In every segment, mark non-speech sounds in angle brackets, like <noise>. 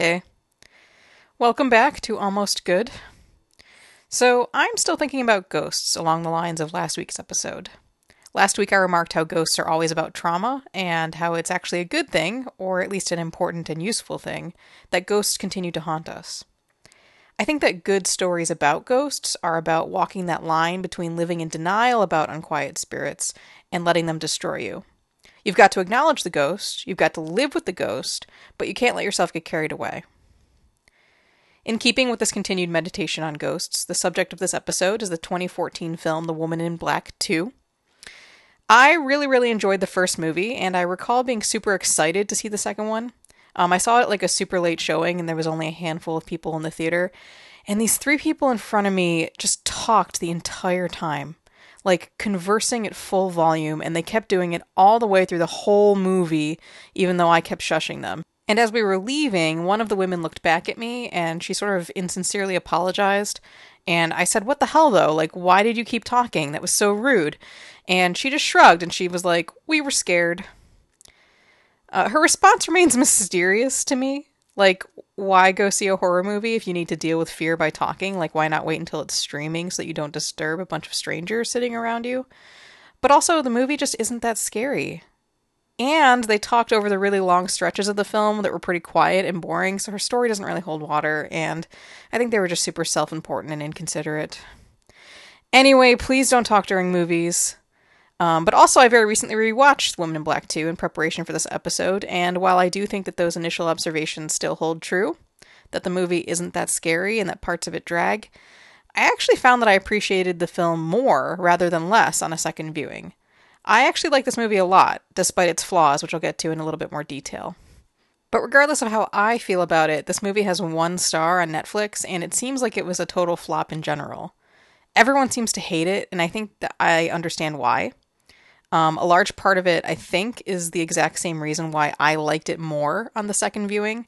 Hey. Welcome back to Almost Good. So, I'm still thinking about ghosts along the lines of last week's episode. Last week, I remarked how ghosts are always about trauma and how it's actually a good thing, or at least an important and useful thing, that ghosts continue to haunt us. I think that good stories about ghosts are about walking that line between living in denial about unquiet spirits and letting them destroy you. You've got to acknowledge the ghost, you've got to live with the ghost, but you can't let yourself get carried away. In keeping with this continued meditation on ghosts, the subject of this episode is the 2014 film The Woman in Black 2. I really, really enjoyed the first movie, and I recall being super excited to see the second one. Um, I saw it like a super late showing, and there was only a handful of people in the theater. And these three people in front of me just talked the entire time like conversing at full volume, and they kept doing it all the way through the whole movie, even though I kept shushing them. And as we were leaving, one of the women looked back at me and she sort of insincerely apologized. And I said, What the hell, though? Like, why did you keep talking? That was so rude. And she just shrugged and she was like, We were scared. Uh, her response <laughs> remains mysterious to me. Like, why go see a horror movie if you need to deal with fear by talking? Like, why not wait until it's streaming so that you don't disturb a bunch of strangers sitting around you? But also, the movie just isn't that scary. And they talked over the really long stretches of the film that were pretty quiet and boring, so her story doesn't really hold water, and I think they were just super self important and inconsiderate. Anyway, please don't talk during movies. Um, but also, I very recently rewatched Woman in Black 2 in preparation for this episode, and while I do think that those initial observations still hold true, that the movie isn't that scary and that parts of it drag, I actually found that I appreciated the film more rather than less on a second viewing. I actually like this movie a lot, despite its flaws, which I'll get to in a little bit more detail. But regardless of how I feel about it, this movie has one star on Netflix, and it seems like it was a total flop in general. Everyone seems to hate it, and I think that I understand why. Um, a large part of it, I think, is the exact same reason why I liked it more on the second viewing.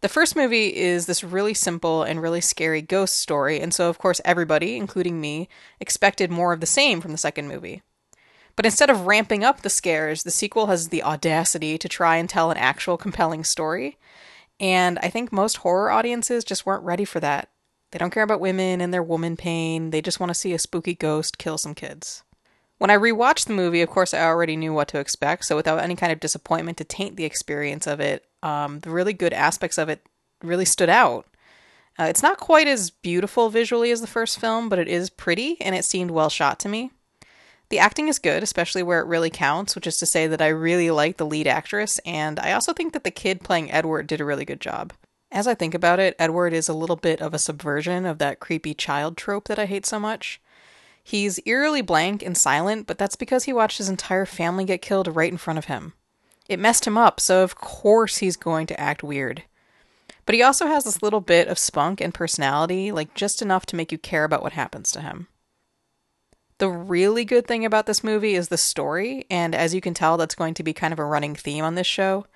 The first movie is this really simple and really scary ghost story, and so, of course, everybody, including me, expected more of the same from the second movie. But instead of ramping up the scares, the sequel has the audacity to try and tell an actual compelling story. And I think most horror audiences just weren't ready for that. They don't care about women and their woman pain, they just want to see a spooky ghost kill some kids. When I rewatched the movie, of course, I already knew what to expect, so without any kind of disappointment to taint the experience of it, um, the really good aspects of it really stood out. Uh, it's not quite as beautiful visually as the first film, but it is pretty, and it seemed well shot to me. The acting is good, especially where it really counts, which is to say that I really like the lead actress, and I also think that the kid playing Edward did a really good job. As I think about it, Edward is a little bit of a subversion of that creepy child trope that I hate so much. He's eerily blank and silent, but that's because he watched his entire family get killed right in front of him. It messed him up, so of course he's going to act weird. But he also has this little bit of spunk and personality, like just enough to make you care about what happens to him. The really good thing about this movie is the story, and as you can tell, that's going to be kind of a running theme on this show.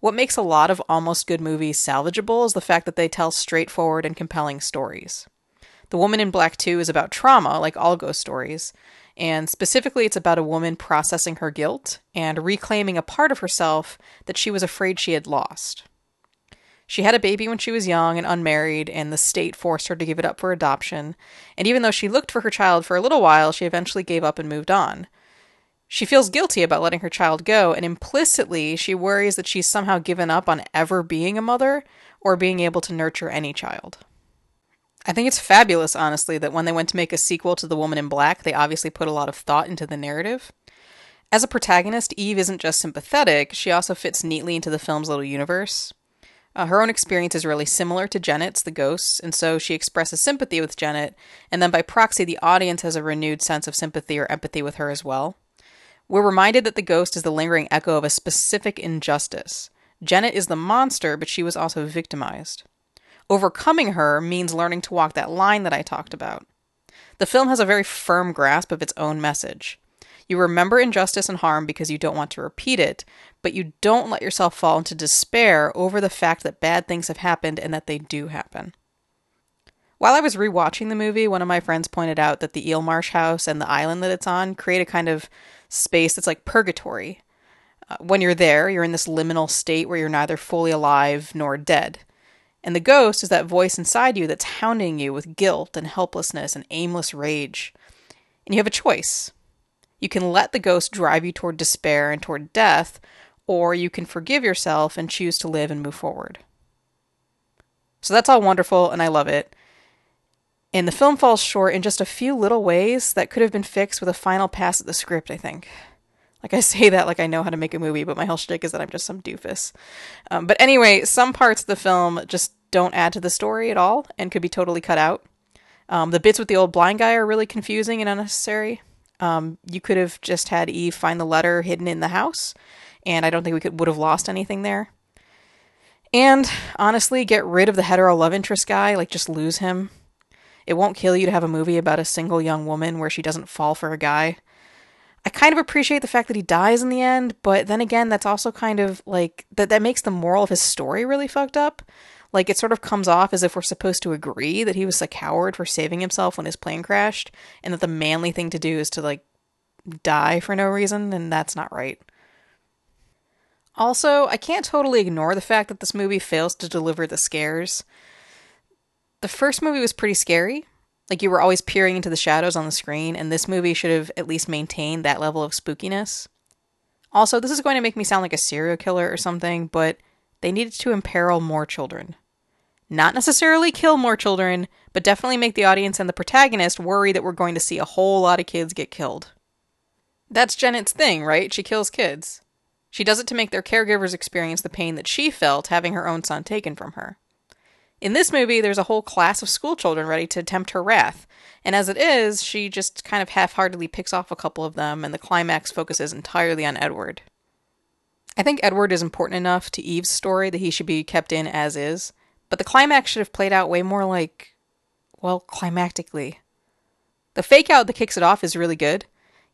What makes a lot of almost good movies salvageable is the fact that they tell straightforward and compelling stories. The Woman in Black 2 is about trauma, like all ghost stories, and specifically it's about a woman processing her guilt and reclaiming a part of herself that she was afraid she had lost. She had a baby when she was young and unmarried, and the state forced her to give it up for adoption. And even though she looked for her child for a little while, she eventually gave up and moved on. She feels guilty about letting her child go, and implicitly, she worries that she's somehow given up on ever being a mother or being able to nurture any child. I think it's fabulous, honestly, that when they went to make a sequel to The Woman in Black, they obviously put a lot of thought into the narrative. As a protagonist, Eve isn't just sympathetic, she also fits neatly into the film's little universe. Uh, her own experience is really similar to Janet's, the ghosts, and so she expresses sympathy with Janet, and then by proxy, the audience has a renewed sense of sympathy or empathy with her as well. We're reminded that the ghost is the lingering echo of a specific injustice. Janet is the monster, but she was also victimized. Overcoming her means learning to walk that line that I talked about. The film has a very firm grasp of its own message. You remember injustice and harm because you don't want to repeat it, but you don't let yourself fall into despair over the fact that bad things have happened and that they do happen. While I was rewatching the movie, one of my friends pointed out that the Eel Marsh house and the island that it's on create a kind of space that's like purgatory. Uh, when you're there, you're in this liminal state where you're neither fully alive nor dead. And the ghost is that voice inside you that's hounding you with guilt and helplessness and aimless rage. And you have a choice. You can let the ghost drive you toward despair and toward death, or you can forgive yourself and choose to live and move forward. So that's all wonderful, and I love it. And the film falls short in just a few little ways that could have been fixed with a final pass at the script, I think. Like I say that like I know how to make a movie, but my whole shtick is that I'm just some doofus. Um, but anyway, some parts of the film just don't add to the story at all and could be totally cut out. Um, the bits with the old blind guy are really confusing and unnecessary. Um, you could have just had Eve find the letter hidden in the house, and I don't think we could would have lost anything there. And honestly, get rid of the hetero love interest guy, like just lose him. It won't kill you to have a movie about a single young woman where she doesn't fall for a guy. I kind of appreciate the fact that he dies in the end, but then again, that's also kind of like that that makes the moral of his story really fucked up. Like it sort of comes off as if we're supposed to agree that he was a coward for saving himself when his plane crashed and that the manly thing to do is to like die for no reason and that's not right. Also, I can't totally ignore the fact that this movie fails to deliver the scares. The first movie was pretty scary, like you were always peering into the shadows on the screen, and this movie should have at least maintained that level of spookiness. Also, this is going to make me sound like a serial killer or something, but they needed to imperil more children. Not necessarily kill more children, but definitely make the audience and the protagonist worry that we're going to see a whole lot of kids get killed. That's Janet's thing, right? She kills kids. She does it to make their caregivers experience the pain that she felt having her own son taken from her. In this movie, there's a whole class of schoolchildren ready to tempt her wrath, and as it is, she just kind of half heartedly picks off a couple of them, and the climax focuses entirely on Edward. I think Edward is important enough to Eve's story that he should be kept in as is, but the climax should have played out way more like, well, climactically. The fake out that kicks it off is really good.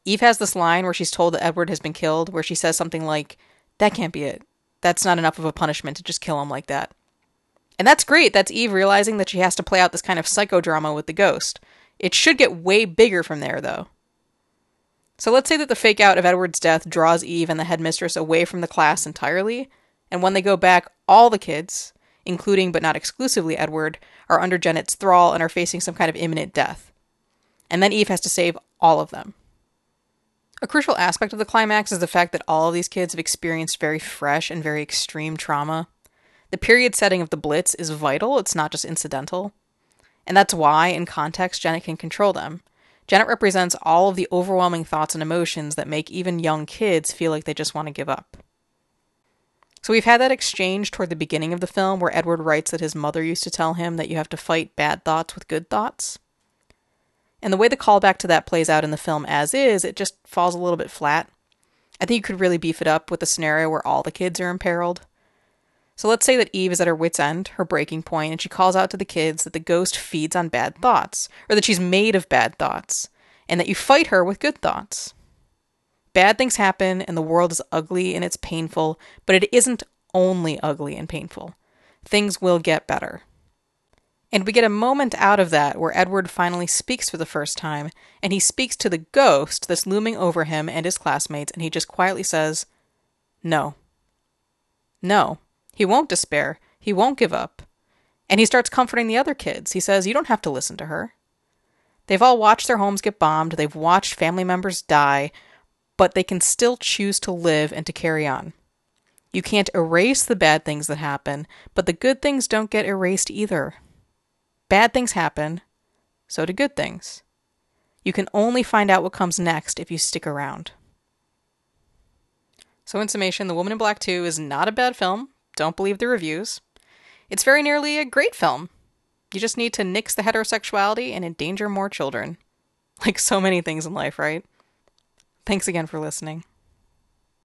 Eve has this line where she's told that Edward has been killed, where she says something like, That can't be it. That's not enough of a punishment to just kill him like that. And that's great. That's Eve realizing that she has to play out this kind of psychodrama with the ghost. It should get way bigger from there, though. So let's say that the fake out of Edward's death draws Eve and the headmistress away from the class entirely, and when they go back, all the kids, including but not exclusively Edward, are under Janet's thrall and are facing some kind of imminent death. And then Eve has to save all of them. A crucial aspect of the climax is the fact that all of these kids have experienced very fresh and very extreme trauma. The period setting of the Blitz is vital, it's not just incidental. And that's why, in context, Janet can control them. Janet represents all of the overwhelming thoughts and emotions that make even young kids feel like they just want to give up. So we've had that exchange toward the beginning of the film where Edward writes that his mother used to tell him that you have to fight bad thoughts with good thoughts. And the way the callback to that plays out in the film as is, it just falls a little bit flat. I think you could really beef it up with a scenario where all the kids are imperiled. So let's say that Eve is at her wits' end, her breaking point, and she calls out to the kids that the ghost feeds on bad thoughts, or that she's made of bad thoughts, and that you fight her with good thoughts. Bad things happen, and the world is ugly and it's painful, but it isn't only ugly and painful. Things will get better. And we get a moment out of that where Edward finally speaks for the first time, and he speaks to the ghost that's looming over him and his classmates, and he just quietly says, No. No. He won't despair. He won't give up. And he starts comforting the other kids. He says, You don't have to listen to her. They've all watched their homes get bombed, they've watched family members die, but they can still choose to live and to carry on. You can't erase the bad things that happen, but the good things don't get erased either. Bad things happen, so do good things. You can only find out what comes next if you stick around. So, in summation, The Woman in Black 2 is not a bad film. Don't believe the reviews. It's very nearly a great film. You just need to nix the heterosexuality and endanger more children. <laughs> Like so many things in life, right? Thanks again for listening.